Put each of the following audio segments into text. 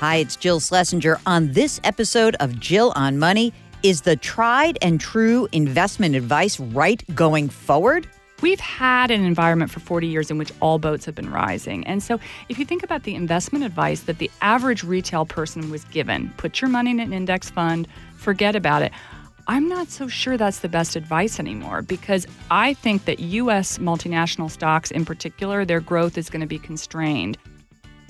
Hi, it's Jill Schlesinger. On this episode of Jill on Money, is the tried and true investment advice right going forward? We've had an environment for 40 years in which all boats have been rising. And so, if you think about the investment advice that the average retail person was given, put your money in an index fund, forget about it. I'm not so sure that's the best advice anymore because I think that US multinational stocks in particular, their growth is going to be constrained.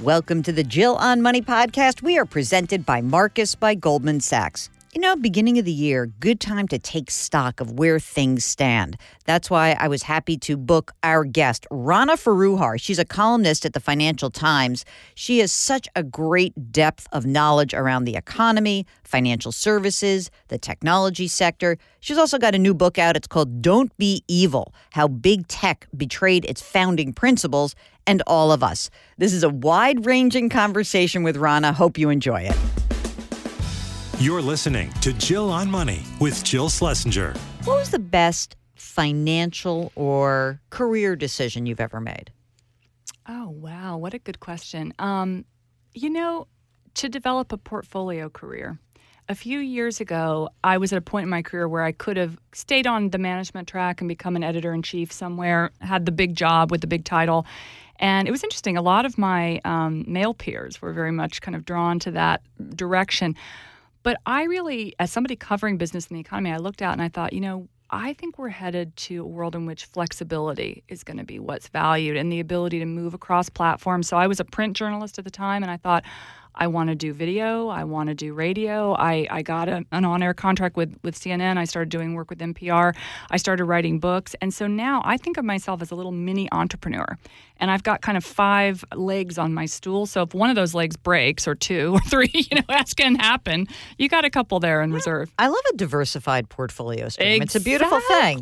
Welcome to the Jill on Money podcast. We are presented by Marcus by Goldman Sachs. You know, beginning of the year, good time to take stock of where things stand. That's why I was happy to book our guest, Rana Foroohar. She's a columnist at the Financial Times. She has such a great depth of knowledge around the economy, financial services, the technology sector. She's also got a new book out. It's called Don't Be Evil How Big Tech Betrayed Its Founding Principles and All of Us. This is a wide ranging conversation with Rana. Hope you enjoy it. You're listening to Jill on Money with Jill Schlesinger. What was the best financial or career decision you've ever made? Oh, wow. What a good question. Um, you know, to develop a portfolio career. A few years ago, I was at a point in my career where I could have stayed on the management track and become an editor in chief somewhere, had the big job with the big title. And it was interesting. A lot of my um, male peers were very much kind of drawn to that direction. But I really, as somebody covering business and the economy, I looked out and I thought, you know, I think we're headed to a world in which flexibility is going to be what's valued and the ability to move across platforms. So I was a print journalist at the time and I thought, I want to do video. I want to do radio. I, I got a, an on air contract with, with CNN. I started doing work with NPR. I started writing books. And so now I think of myself as a little mini entrepreneur. And I've got kind of five legs on my stool. So if one of those legs breaks, or two, or three, you know, that's can happen. You got a couple there in reserve. I love a diversified portfolio stream. Exactly. It's a beautiful thing.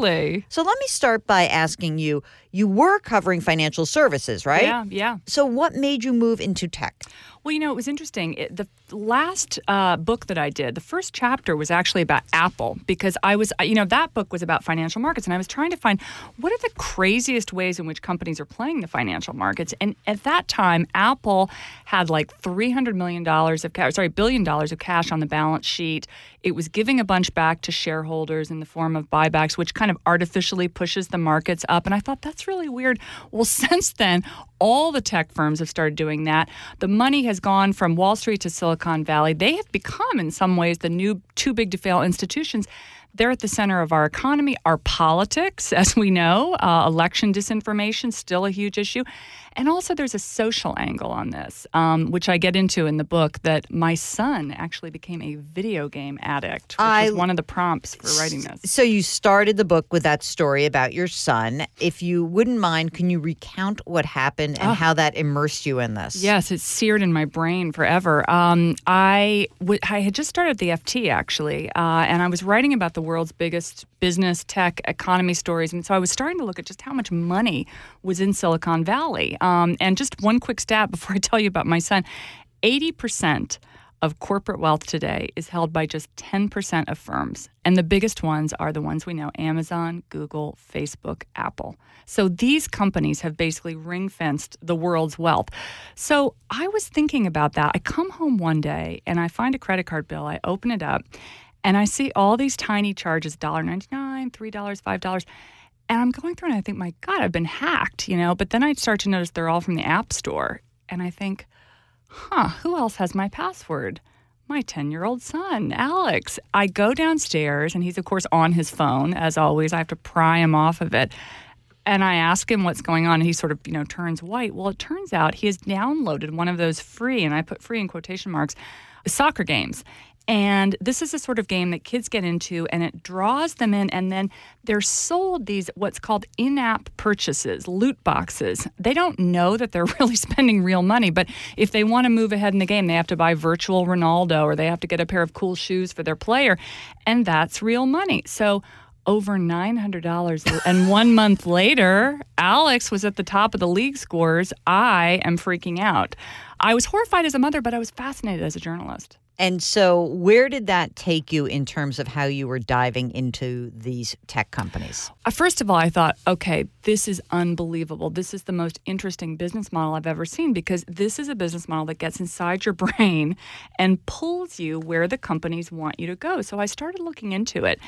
So let me start by asking you you were covering financial services, right? Yeah, yeah. So what made you move into tech? Well, you know, it was interesting. It, the last uh, book that I did, the first chapter was actually about Apple because I was, you know, that book was about financial markets, and I was trying to find what are the craziest ways in which companies are playing the financial markets. And at that time, Apple had like three hundred million dollars of cash, sorry, billion dollars of cash on the balance sheet. It was giving a bunch back to shareholders in the form of buybacks, which kind of artificially pushes the markets up. And I thought that's really weird. Well, since then, all the tech firms have started doing that. The money has gone from Wall Street to Silicon Valley. They have become, in some ways, the new too big to fail institutions. They're at the center of our economy, our politics, as we know. Uh, election disinformation, still a huge issue. And also, there's a social angle on this, um, which I get into in the book. That my son actually became a video game addict, which I, was one of the prompts for writing this. So you started the book with that story about your son. If you wouldn't mind, can you recount what happened and oh. how that immersed you in this? Yes, it's seared in my brain forever. Um, I, w- I had just started the FT actually, uh, and I was writing about the world's biggest business, tech, economy stories, and so I was starting to look at just how much money was in Silicon Valley. Um, and just one quick stat before I tell you about my son 80% of corporate wealth today is held by just 10% of firms. And the biggest ones are the ones we know Amazon, Google, Facebook, Apple. So these companies have basically ring fenced the world's wealth. So I was thinking about that. I come home one day and I find a credit card bill, I open it up, and I see all these tiny charges $1.99, $3, $5. And I'm going through and I think, my God, I've been hacked, you know? But then I start to notice they're all from the App Store. And I think, huh, who else has my password? My 10 year old son, Alex. I go downstairs and he's, of course, on his phone. As always, I have to pry him off of it. And I ask him what's going on, and he sort of, you know, turns white. Well, it turns out he has downloaded one of those free, and I put free in quotation marks, soccer games. And this is a sort of game that kids get into and it draws them in. And then they're sold these what's called in app purchases, loot boxes. They don't know that they're really spending real money, but if they want to move ahead in the game, they have to buy virtual Ronaldo or they have to get a pair of cool shoes for their player. And that's real money. So over $900. and one month later, Alex was at the top of the league scores. I am freaking out. I was horrified as a mother, but I was fascinated as a journalist. And so, where did that take you in terms of how you were diving into these tech companies? Uh, first of all, I thought, okay, this is unbelievable. This is the most interesting business model I've ever seen because this is a business model that gets inside your brain and pulls you where the companies want you to go. So, I started looking into it.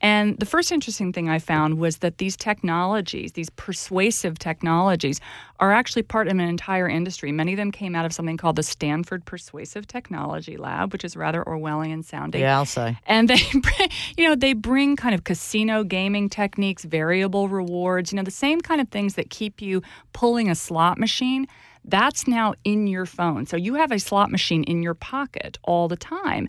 And the first interesting thing I found was that these technologies, these persuasive technologies, are actually part of an entire industry. Many of them came out of something called the Stanford Persuasive Technology Lab which is rather Orwellian sounding. Yeah, I'll say. And they, you know, they bring kind of casino gaming techniques, variable rewards, you know, the same kind of things that keep you pulling a slot machine. That's now in your phone. So you have a slot machine in your pocket all the time.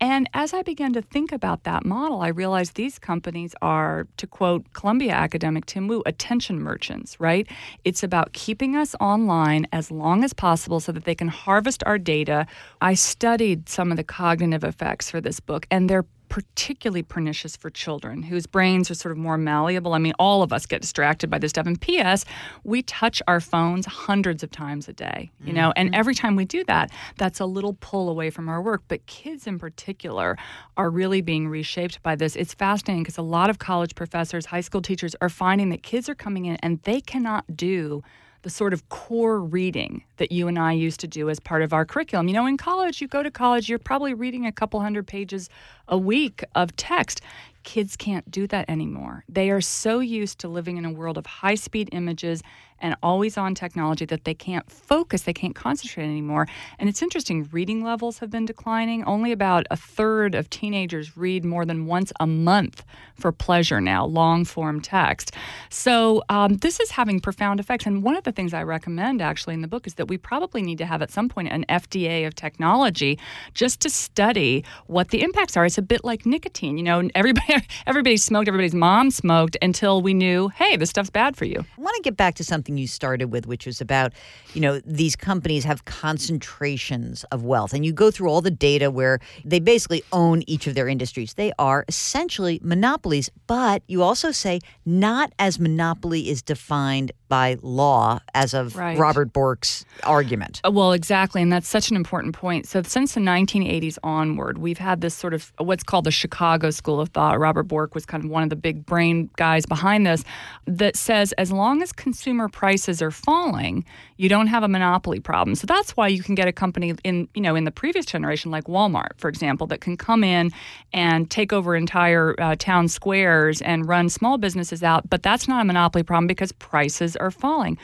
And as I began to think about that model, I realized these companies are, to quote Columbia academic Tim Wu, attention merchants, right? It's about keeping us online as long as possible so that they can harvest our data. I studied some of the cognitive effects for this book, and they're particularly pernicious for children whose brains are sort of more malleable. I mean, all of us get distracted by this stuff. And P.S., we touch our phones hundreds of times a day, you know, mm-hmm. and every time we do that, that's a little pull away from our work. But kids in particular are really being reshaped by this. It's fascinating because a lot of college professors, high school teachers are finding that kids are coming in and they cannot do the sort of core reading that you and I used to do as part of our curriculum. You know, in college, you go to college, you're probably reading a couple hundred pages a week of text. Kids can't do that anymore. They are so used to living in a world of high speed images and always on technology that they can't focus, they can't concentrate anymore. And it's interesting, reading levels have been declining. Only about a third of teenagers read more than once a month for pleasure now, long form text. So um, this is having profound effects. And one of the things I recommend actually in the book is that we probably need to have at some point an FDA of technology just to study what the impacts are. It's a bit like nicotine. You know, everybody everybody smoked, everybody's mom smoked until we knew, hey, this stuff's bad for you. I want to get back to something something you started with, which was about, you know, these companies have concentrations of wealth. And you go through all the data where they basically own each of their industries. They are essentially monopolies, but you also say not as monopoly is defined by law as of right. Robert Bork's argument. Uh, well, exactly. And that's such an important point. So, since the 1980s onward, we've had this sort of what's called the Chicago School of Thought. Robert Bork was kind of one of the big brain guys behind this that says as long as consumer prices are falling, you don't have a monopoly problem. So that's why you can get a company in, you know, in the previous generation like Walmart, for example, that can come in and take over entire uh, town squares and run small businesses out, but that's not a monopoly problem because prices are falling.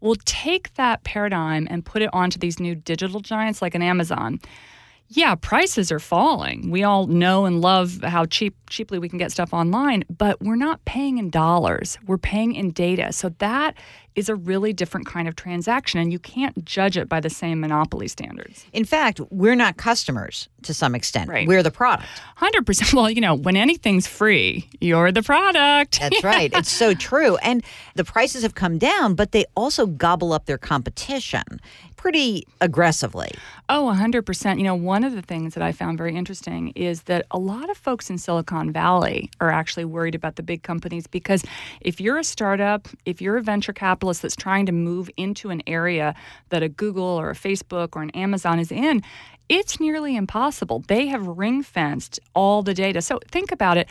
We'll take that paradigm and put it onto these new digital giants like an Amazon yeah, prices are falling. We all know and love how cheap cheaply we can get stuff online, but we're not paying in dollars. We're paying in data. So that is a really different kind of transaction and you can't judge it by the same monopoly standards. In fact, we're not customers to some extent. Right. We're the product. 100%. Well, you know, when anything's free, you're the product. That's right. It's so true. And the prices have come down, but they also gobble up their competition pretty aggressively. Oh, 100%. You know, one of the things that I found very interesting is that a lot of folks in Silicon Valley are actually worried about the big companies because if you're a startup, if you're a venture capitalist that's trying to move into an area that a Google or a Facebook or an Amazon is in, it's nearly impossible. They have ring fenced all the data. So think about it.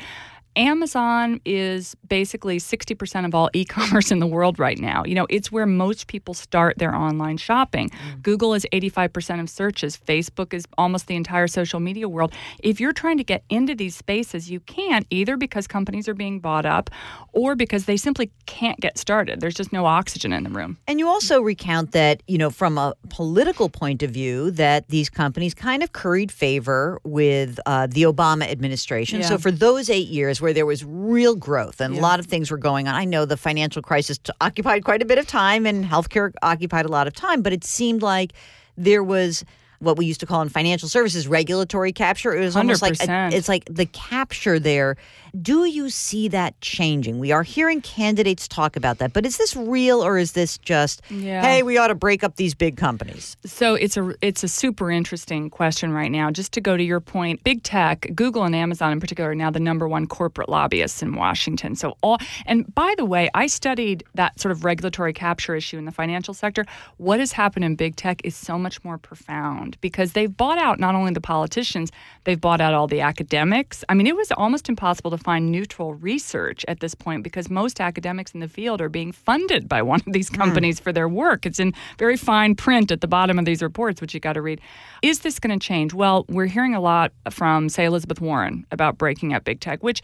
Amazon is basically 60% of all e commerce in the world right now. You know, it's where most people start their online shopping. Mm. Google is 85% of searches, Facebook is almost the entire social media world. If you're trying to get into these spaces, you can't either because companies are being bought up or because they simply can't get started. There's just no oxygen in the room. And you also recount that, you know, from a political point of view, that these companies kind of curried favor with uh, the Obama administration. Yeah. So for those eight years, where there was real growth and yeah. a lot of things were going on. I know the financial crisis occupied quite a bit of time and healthcare occupied a lot of time, but it seemed like there was what we used to call in financial services regulatory capture. It was almost like a, it's like the capture there. Do you see that changing? We are hearing candidates talk about that, but is this real or is this just Yeah. hey, we ought to break up these big companies? So it's a it's a super interesting question right now. Just to go to your point, big tech, Google and Amazon in particular, are now the number one corporate lobbyists in Washington. So all and by the way, I studied that sort of regulatory capture issue in the financial sector. What has happened in big tech is so much more profound because they've bought out not only the politicians, they've bought out all the academics. I mean, it was almost impossible to find neutral research at this point because most academics in the field are being funded by one of these hmm. companies for their work. It's in very fine print at the bottom of these reports, which you got to read. Is this going to change? Well, we're hearing a lot from, say, Elizabeth Warren about breaking up big tech, which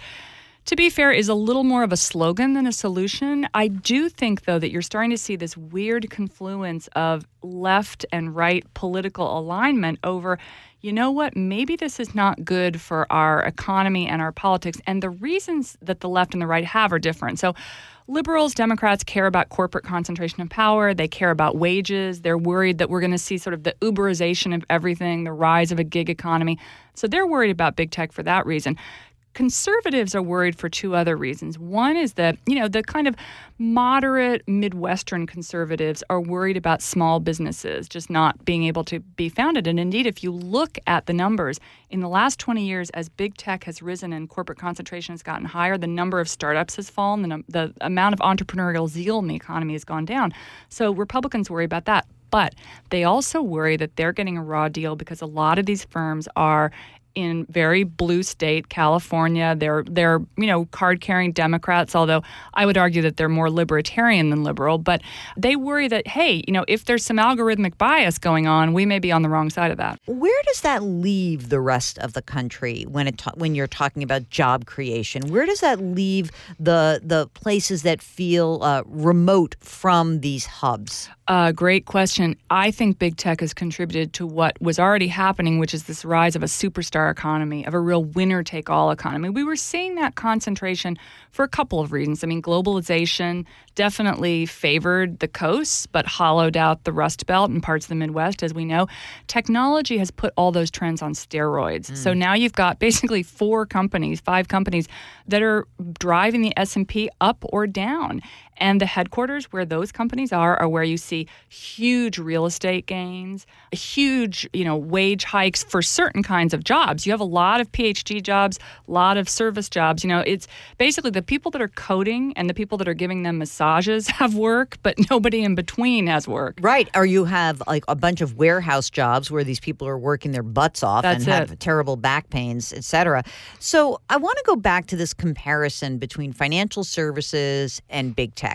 to be fair, is a little more of a slogan than a solution. I do think, though, that you're starting to see this weird confluence of left and right political alignment over, you know what, maybe this is not good for our economy and our politics. And the reasons that the left and the right have are different. So, liberals, Democrats care about corporate concentration of power. They care about wages. They're worried that we're going to see sort of the Uberization of everything, the rise of a gig economy. So, they're worried about big tech for that reason conservatives are worried for two other reasons. One is that, you know, the kind of moderate Midwestern conservatives are worried about small businesses just not being able to be founded. And indeed, if you look at the numbers, in the last 20 years, as big tech has risen and corporate concentration has gotten higher, the number of startups has fallen, the, the amount of entrepreneurial zeal in the economy has gone down. So Republicans worry about that. But they also worry that they're getting a raw deal because a lot of these firms are in very blue state California. They're they're you know card carrying Democrats, although I would argue that they're more libertarian than liberal. But they worry that hey, you know, if there's some algorithmic bias going on, we may be on the wrong side of that. Where does that leave the rest of the country when it ta- when you're talking about job creation? Where does that leave the the places that feel uh, remote from these hubs? Uh, great question. I think big tech has contributed to what was already happening, which is this rise of a superstar economy, of a real winner take all economy. We were seeing that concentration for a couple of reasons. I mean, globalization definitely favored the coasts, but hollowed out the Rust Belt and parts of the Midwest, as we know. Technology has put all those trends on steroids. So now you've got basically four companies, five companies that are driving the S&P up or down. And the headquarters where those companies are are where you see huge real estate gains, huge, you know, wage hikes for certain kinds of jobs. You have a lot of PhD jobs, a lot of service jobs. You know, it's basically the people that are coding and the people that are giving them massages have work, but nobody in between has work. Right, or you have like a bunch of warehouse jobs where these people are working their butts off That's and have terrible back pains, et cetera. So I want to go back to this comparison between financial services and big tech.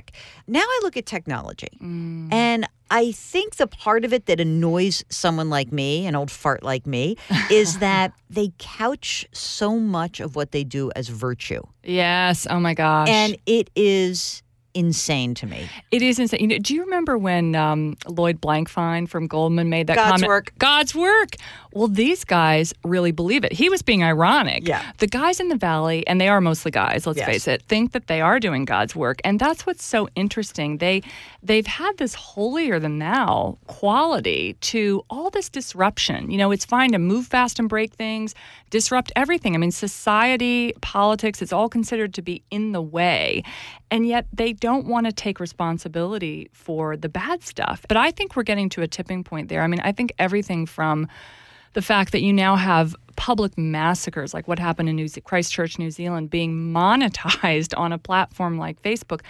Now I look at technology, mm. and I think the part of it that annoys someone like me, an old fart like me, is that they couch so much of what they do as virtue, Yes. Oh my gosh. and it is insane to me. It is insane. You know, do you remember when um, Lloyd Blankfein from Goldman made that God's comment? work. God's work. Well, these guys really believe it. He was being ironic. Yeah. The guys in the valley, and they are mostly guys. Let's Yes. face it, think that they are doing God's work, and that's what's so interesting. They they've had this holier than thou quality to all this disruption. You know, it's fine to move fast and break things, disrupt everything. I mean, society, politics, it's all considered to be in the way. And yet they don't want to take responsibility for the bad stuff. But I think we're getting to a tipping point there. I mean, I think everything from the fact that you now have public massacres like what happened in New Ze- Christchurch, New Zealand, being monetized on a platform like Facebook.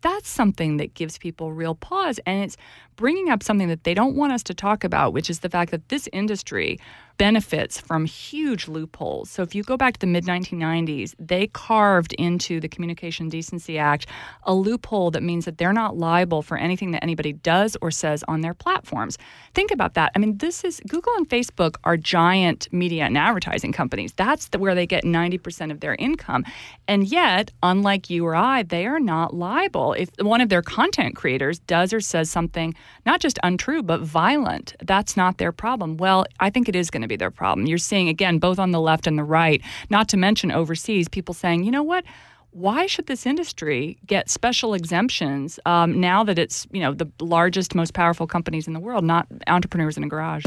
That's something that gives people real pause. And it's bringing up something that they don't want us to talk about, which is the fact that this industry benefits from huge loopholes. So if you go back to the mid 1990s, they carved into the Communication Decency Act a loophole that means that they're not liable for anything that anybody does or says on their platforms. Think about that. I mean, this is Google and Facebook are giant media and advertising companies. That's the, where they get 90% of their income. And yet, unlike you or I, they are not liable if one of their content creators does or says something not just untrue but violent. That's not their problem. Well, I think it is going to be their problem. You're seeing again both on the left and the right, not to mention overseas, people saying, "You know what? why should this industry get special exemptions um, now that it's you know the largest most powerful companies in the world not entrepreneurs in a garage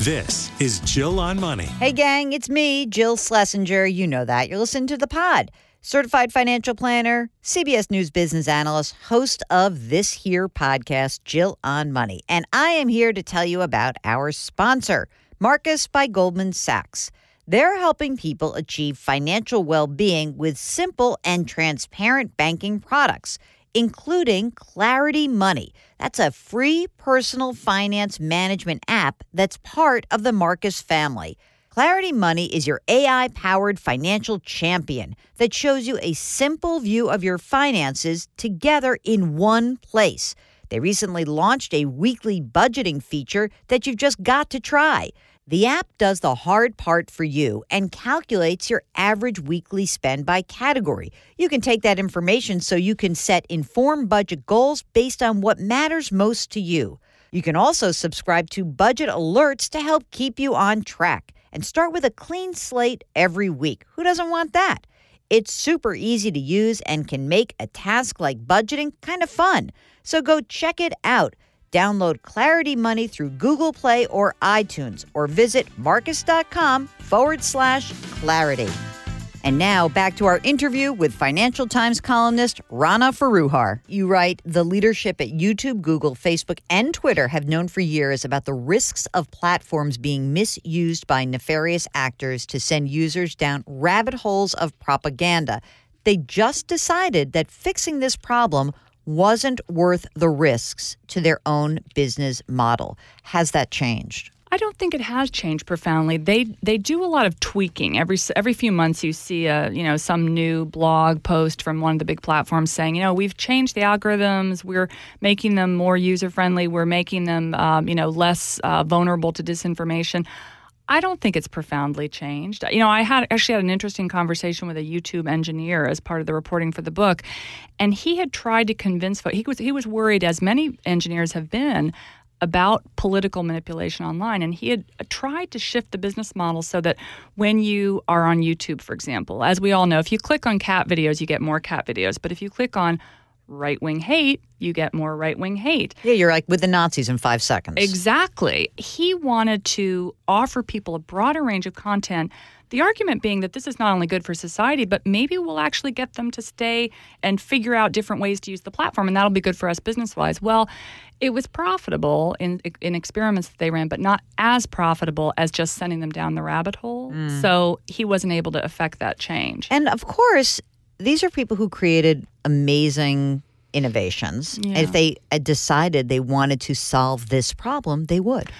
This is Jill on Money. Hey, gang, it's me, Jill Schlesinger. You know that. You're listening to the pod. Certified financial planner, CBS News business analyst, host of this here podcast, Jill on Money. And I am here to tell you about our sponsor, Marcus by Goldman Sachs. They're helping people achieve financial well being with simple and transparent banking products, including Clarity Money. That's a free personal finance management app that's part of the Marcus family. Clarity Money is your AI powered financial champion that shows you a simple view of your finances together in one place. They recently launched a weekly budgeting feature that you've just got to try. The app does the hard part for you and calculates your average weekly spend by category. You can take that information so you can set informed budget goals based on what matters most to you. You can also subscribe to budget alerts to help keep you on track and start with a clean slate every week. Who doesn't want that? It's super easy to use and can make a task like budgeting kind of fun. So go check it out. Download Clarity Money through Google Play or iTunes or visit marcus.com forward slash clarity. And now back to our interview with Financial Times columnist Rana Foroohar. You write The leadership at YouTube, Google, Facebook, and Twitter have known for years about the risks of platforms being misused by nefarious actors to send users down rabbit holes of propaganda. They just decided that fixing this problem wasn't worth the risks to their own business model. Has that changed? I don't think it has changed profoundly. They they do a lot of tweaking every every few months. You see a you know some new blog post from one of the big platforms saying you know we've changed the algorithms. We're making them more user friendly. We're making them um, you know less uh, vulnerable to disinformation. I don't think it's profoundly changed. You know, I had actually had an interesting conversation with a YouTube engineer as part of the reporting for the book, and he had tried to convince. He was he was worried, as many engineers have been, about political manipulation online. And he had tried to shift the business model so that when you are on YouTube, for example, as we all know, if you click on cat videos, you get more cat videos. But if you click on right wing hate, you get more right wing hate. Yeah, you're like with the Nazis in five seconds. Exactly. He wanted to offer people a broader range of content. The argument being that this is not only good for society, but maybe we'll actually get them to stay and figure out different ways to use the platform, and that'll be good for us business wise. Well, it was profitable in in experiments that they ran, but not as profitable as just sending them down the rabbit hole. Mm. So he wasn't able to affect that change. And of course, these are people who created amazing innovations. Yeah. And if they decided they wanted to solve this problem, they would.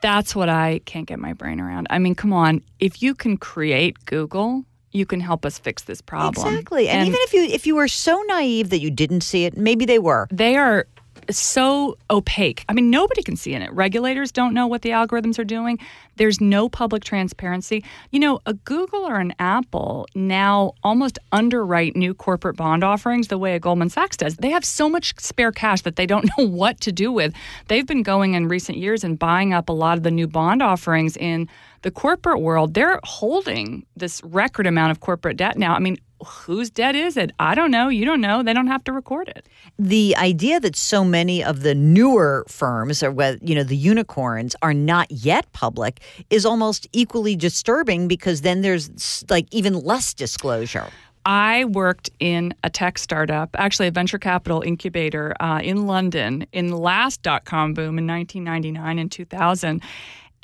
That's what I can't get my brain around. I mean, come on, if you can create Google, you can help us fix this problem. Exactly. And, and even if you if you were so naive that you didn't see it, maybe they were. They are so opaque. I mean, nobody can see in it. Regulators don't know what the algorithms are doing. There's no public transparency. You know, a Google or an Apple now almost underwrite new corporate bond offerings the way a Goldman Sachs does. They have so much spare cash that they don't know what to do with. They've been going in recent years and buying up a lot of the new bond offerings in the corporate world. They're holding this record amount of corporate debt now. I mean, whose debt is it? I don't know. You don't know. They don't have to record it. The idea that so many of the newer firms, or you know, the unicorns, are not yet public is almost equally disturbing because then there's like even less disclosure. I worked in a tech startup, actually a venture capital incubator uh, in London in the last dot com boom in 1999 and 2000.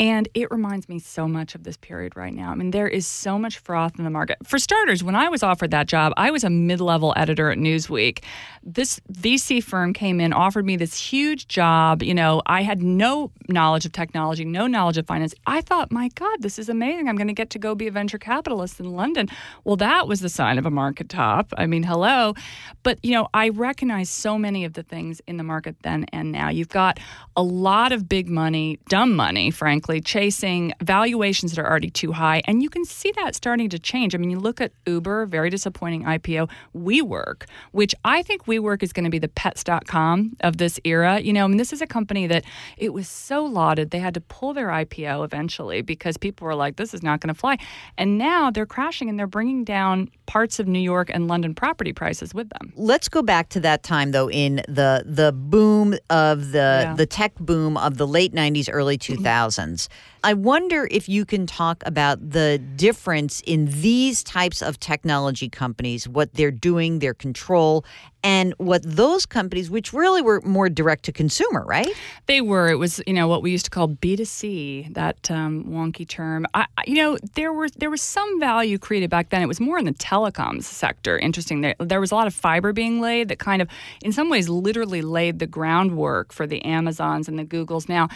And it reminds me so much of this period right now. I mean, there is so much froth in the market. For starters, when I was offered that job, I was a mid level editor at Newsweek. This VC firm came in, offered me this huge job. You know, I had no knowledge of technology, no knowledge of finance. I thought, my God, this is amazing. I'm going to get to go be a venture capitalist in London. Well, that was the sign of a market top. I mean, hello. But, you know, I recognize so many of the things in the market then and now. You've got a lot of big money, dumb money, frankly chasing valuations that are already too high. And you can see that starting to change. I mean, you look at Uber, very disappointing IPO, WeWork, which I think WeWork is going to be the pets.com of this era. You know, I mean, this is a company that it was so lauded, they had to pull their IPO eventually because people were like, this is not going to fly. And now they're crashing and they're bringing down parts of New York and London property prices with them. Let's go back to that time though in the the boom of the yeah. the tech boom of the late 90s early 2000s I wonder if you can talk about the difference in these types of technology companies, what they're doing, their control, and what those companies, which really were more direct to consumer, right? They were. It was, you know, what we used to call B2C, that um, wonky term. I, you know, there were there was some value created back then. It was more in the telecoms sector. Interesting. There, there was a lot of fiber being laid that kind of, in some ways, literally laid the groundwork for the Amazons and the Googles. Now,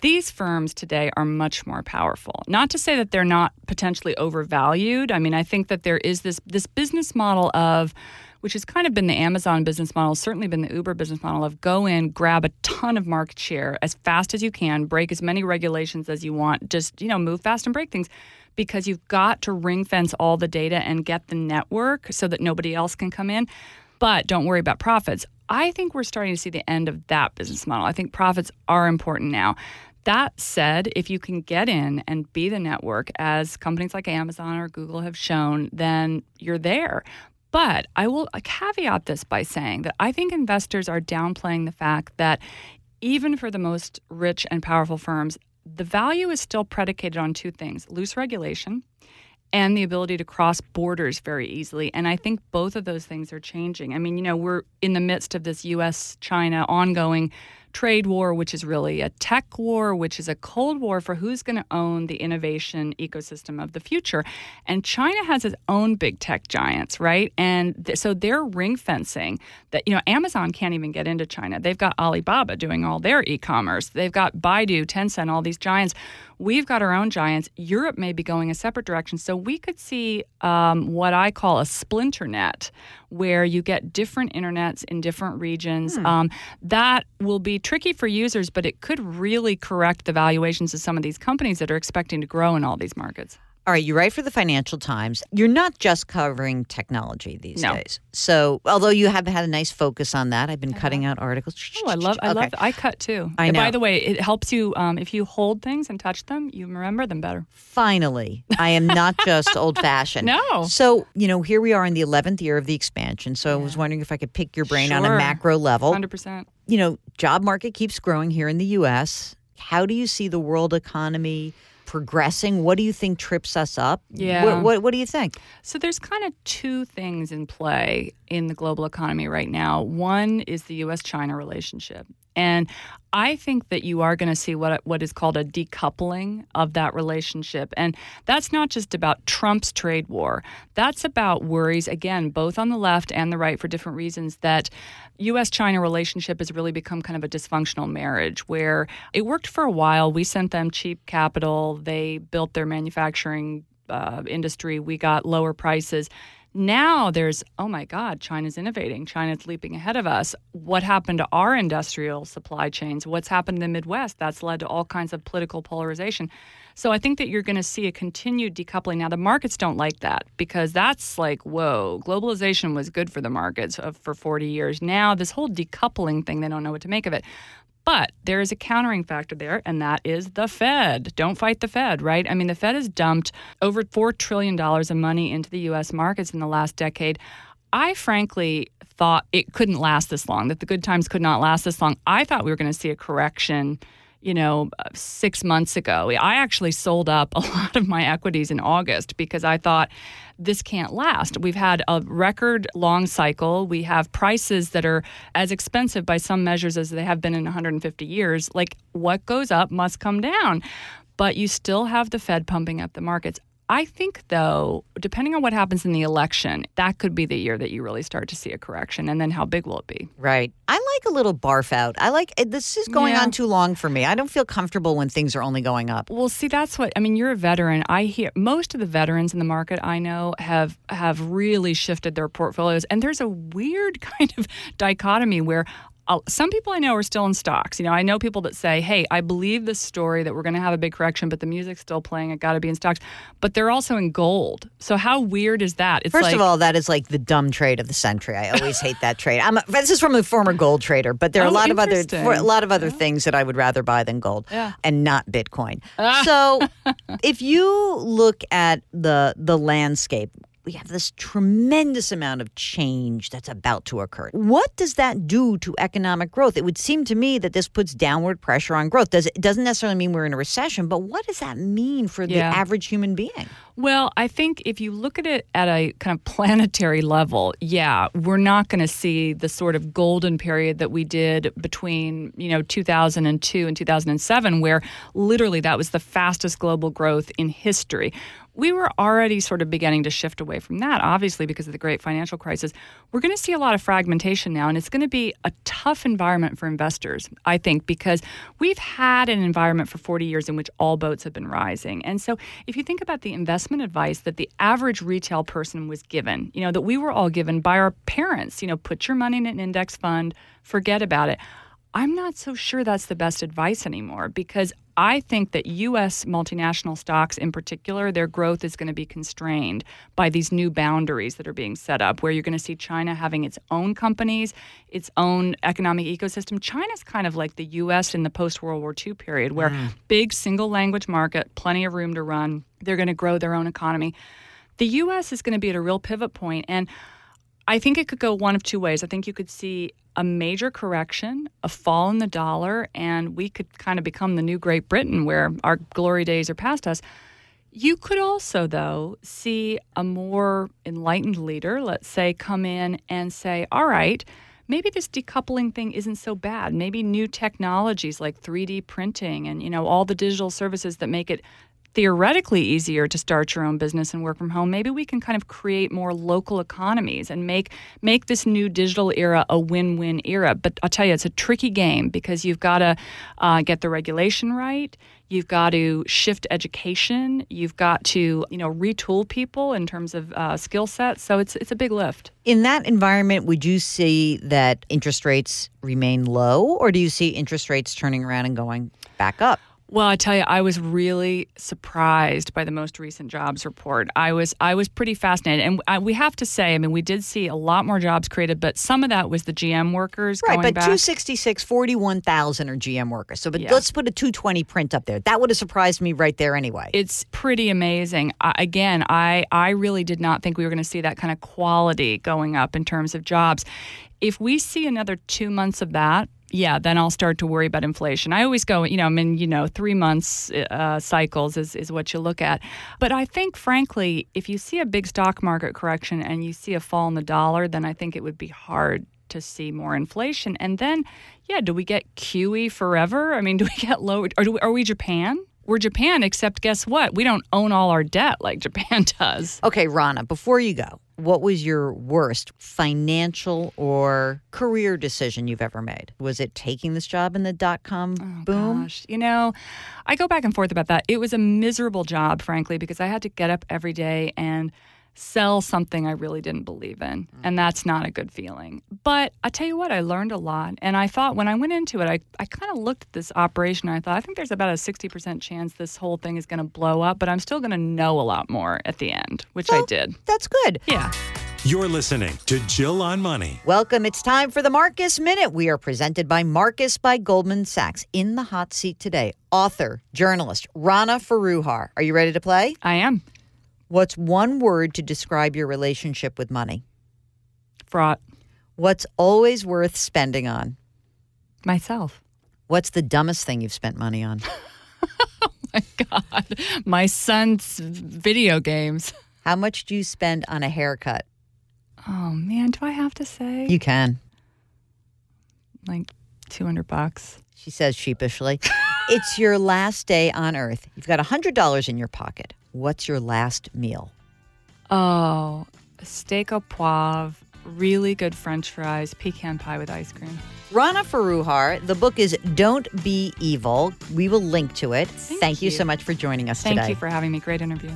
these firms today are much more powerful. Not to say that they're not potentially overvalued. I mean, I think that there is this this business model of which has kind of been the Amazon business model, certainly been the Uber business model of go in, grab a ton of market share as fast as you can, break as many regulations as you want, just, you know, move fast and break things because you've got to ring fence all the data and get the network so that nobody else can come in. But don't worry about profits. I think we're starting to see the end of that business model. I think profits are important now. That said, if you can get in and be the network, as companies like Amazon or Google have shown, then you're there. But I will caveat this by saying that I think investors are downplaying the fact that even for the most rich and powerful firms, the value is still predicated on two things loose regulation and the ability to cross borders very easily. And I think both of those things are changing. I mean, you know, we're in the midst of this US China ongoing trade war, which is really a tech war, which is a cold war for who's going to own the innovation ecosystem of the future. And China has its own big tech giants, right? And th- so they're ring fencing that, you know, Amazon can't even get into China. They've got Alibaba doing all their e commerce, they've got Baidu, Tencent, all these giants. We've got our own giants. Europe may be going a separate direction. So we could see um, what I call a splinter net, where you get different internets in different regions. Hmm. Um, that will be tricky for users, but it could really correct the valuations of some of these companies that are expecting to grow in all these markets. All right, you write for the Financial Times. You're not just covering technology these no. days. So, although you have had a nice focus on that, I've been uh-huh. cutting out articles. Oh, I love, I okay. love, I cut too. I know. By the way, it helps you um, if you hold things and touch them, you remember them better. Finally, I am not just old fashioned. No. So, you know, here we are in the 11th year of the expansion. So, yeah. I was wondering if I could pick your brain sure. on a macro level. 100%. You know, job market keeps growing here in the U.S. How do you see the world economy? Progressing? What do you think trips us up? Yeah. What, what, what do you think? So there's kind of two things in play in the global economy right now. One is the U.S. China relationship. And I think that you are going to see what what is called a decoupling of that relationship. And that's not just about Trump's trade war. That's about worries again both on the left and the right for different reasons that US China relationship has really become kind of a dysfunctional marriage where it worked for a while. We sent them cheap capital, they built their manufacturing uh, industry, we got lower prices now there's, oh my God, China's innovating. China's leaping ahead of us. What happened to our industrial supply chains? What's happened in the Midwest? That's led to all kinds of political polarization. So I think that you're going to see a continued decoupling. Now, the markets don't like that because that's like, whoa, globalization was good for the markets for 40 years. Now, this whole decoupling thing, they don't know what to make of it. But there is a countering factor there, and that is the Fed. Don't fight the Fed, right? I mean, the Fed has dumped over $4 trillion of money into the U.S. markets in the last decade. I frankly thought it couldn't last this long, that the good times could not last this long. I thought we were going to see a correction you know, six months ago. I actually sold up a lot of my equities in August because I thought this can't last. We've had a record long cycle. We have prices that are as expensive by some measures as they have been in 150 years. Like what goes up must come down. But you still have the Fed pumping up the markets. I think, though, depending on what happens in the election, that could be the year that you really start to see a correction. And then how big will it be? Right. I like a little barf out. I like eh, this is going yeah. on too long for me. I don't feel comfortable when things are only going up. Well, see, that's what I mean. You're a veteran. I hear most of the veterans in the market I know have have really shifted their portfolios, and there's a weird kind of dichotomy where some people I know are still in stocks. You know, I know people that say, "Hey, I believe this story that we're going to have a big correction, but the music's still playing. It got to be in stocks." But they're also in gold. So how weird is that? It's First like, of all, that is like the dumb trade of the century. I always hate that trade. I'm a, this is from a former gold trader, but there are oh, a lot of other for, a lot of other yeah. things that I would rather buy than gold, yeah. and not Bitcoin. Ah. so, if you look at the the landscape, we have this tremendous amount of change that's about to occur. What does that do to economic growth? It would seem to me that this puts downward pressure on growth. Does it doesn't necessarily mean we're in a recession, but what does that mean for the average human being? Well, I think if you look at it at a kind of planetary level, yeah, we're not going to see the sort of golden period that we did between, you know, 2002 and 2007 where literally that was the fastest global growth in history. We were already sort of beginning to shift away from that, obviously, because of the great financial crisis. We're going to see a lot of fragmentation now, and it's going to be a tough environment for investors, I think, because we've had an environment for 40 years in which all boats have been rising. And so if you think about the investment advice that the average retail person was given, you know, that we were all given by our parents, you know, put your money in an index fund, forget about it. I'm not so sure that's the best advice anymore because I think that U.S. multinational stocks, in particular, their growth is going to be constrained by these new boundaries that are being set up, where you're going to see China having its own companies, its own economic ecosystem. China's kind of like the U.S. in the post World War II period, where mm. big single language market, plenty of room to run. They're going to grow their own economy. The U.S. is going to be at a real pivot point, and I think it could go one of two ways. I think you could see a major correction, a fall in the dollar, and we could kind of become the new Great Britain where our glory days are past us. You could also, though, see a more enlightened leader, let's say, come in and say, all right, maybe this decoupling thing isn't so bad. Maybe new technologies like 3D printing and, you know, all the digital services that make it theoretically easier to start your own business and work from home. Maybe we can kind of create more local economies and make make this new digital era a win-win era. But i'll tell you it's a tricky game because you've got to uh, get the regulation right. You've got to shift education. You've got to you know retool people in terms of uh, skill sets so it's it's a big lift. In that environment, would you see that interest rates remain low, or do you see interest rates turning around and going back up? Well, I tell you, I was really surprised by the most recent jobs report. I was I was pretty fascinated, and I, we have to say, I mean, we did see a lot more jobs created, but some of that was the GM workers Right, going but back. 266, 41,000 are GM workers. So, but Yeah. let's put a 220 print up there. That would have surprised me right there anyway. it's pretty amazing. I, again, I I really did not think we were going to see that kind of quality going up in terms of jobs. If we see another two months of that. Yeah, then I'll start to worry about inflation. I always go, you know, I mean, you know, three months uh, cycles is, is what you look at. But I think, frankly, if you see a big stock market correction and you see a fall in the dollar, then I think it would be hard to see more inflation. And then, yeah, do we get QE forever? I mean, do we get low? Or do we, are we Japan? We're Japan, except guess what? We don't own all our debt like Japan does. Okay, Rana, before you go, what was your worst financial or career decision you've ever made? Was it taking this job in the dot com oh, boom? Gosh, you know, I go back and forth about that. It was a miserable job, frankly, because I had to get up every day and sell something I really didn't believe in. Mm. And that's not a good feeling. But I tell you what, I learned a lot. And I thought when I went into it, I, I kind of looked at this operation and I thought, I think there's about a 60% chance this whole thing is going to blow up, but I'm still going to know a lot more at the end, which I did. That's good. Yeah. You're listening to Jill on Money. Welcome. It's time for the Marcus Minute. We are presented by Marcus by Goldman Sachs. In the hot seat today, author, journalist Rana Foroohar. Are you ready to play? I am. What's one word to describe your relationship with money? Fraught What's always worth spending on? myself. What's the dumbest thing you've spent money on? Oh my God. My son's video games. How much do you spend on a haircut? Oh man, do I have to say? You can. like 200 bucks. She says sheepishly. it's your last day on earth. You've got $100 in your pocket. What's your last meal? Oh, steak au poivre, really good french fries, pecan pie with ice cream. Rana Foroohar, the book is Don't Be Evil. We will link to it. Thank, you. you. so much for joining us Thank today. you for having me. Great interview.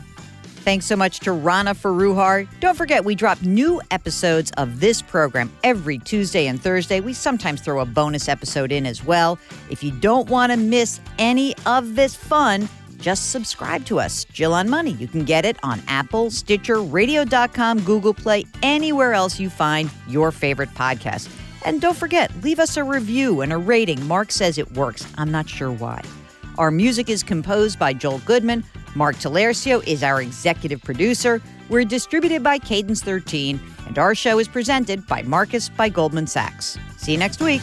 Thanks so much to Rana Foroohar. Don't forget, we drop new episodes of this program every Tuesday and Thursday. We sometimes throw a bonus episode in as well. If you don't want to miss any of this fun, just subscribe to us, Jill on Money. You can get it on Apple, Stitcher, Radio.com, Google Play, anywhere else you find your favorite podcast. And don't forget, leave us a review and a rating. Mark says it works. I'm not sure why. Our music is composed by Joel Goodman. Mark Talercio is our executive producer. We're distributed by Cadence 13, and our show is presented by Marcus by Goldman Sachs. See you next week.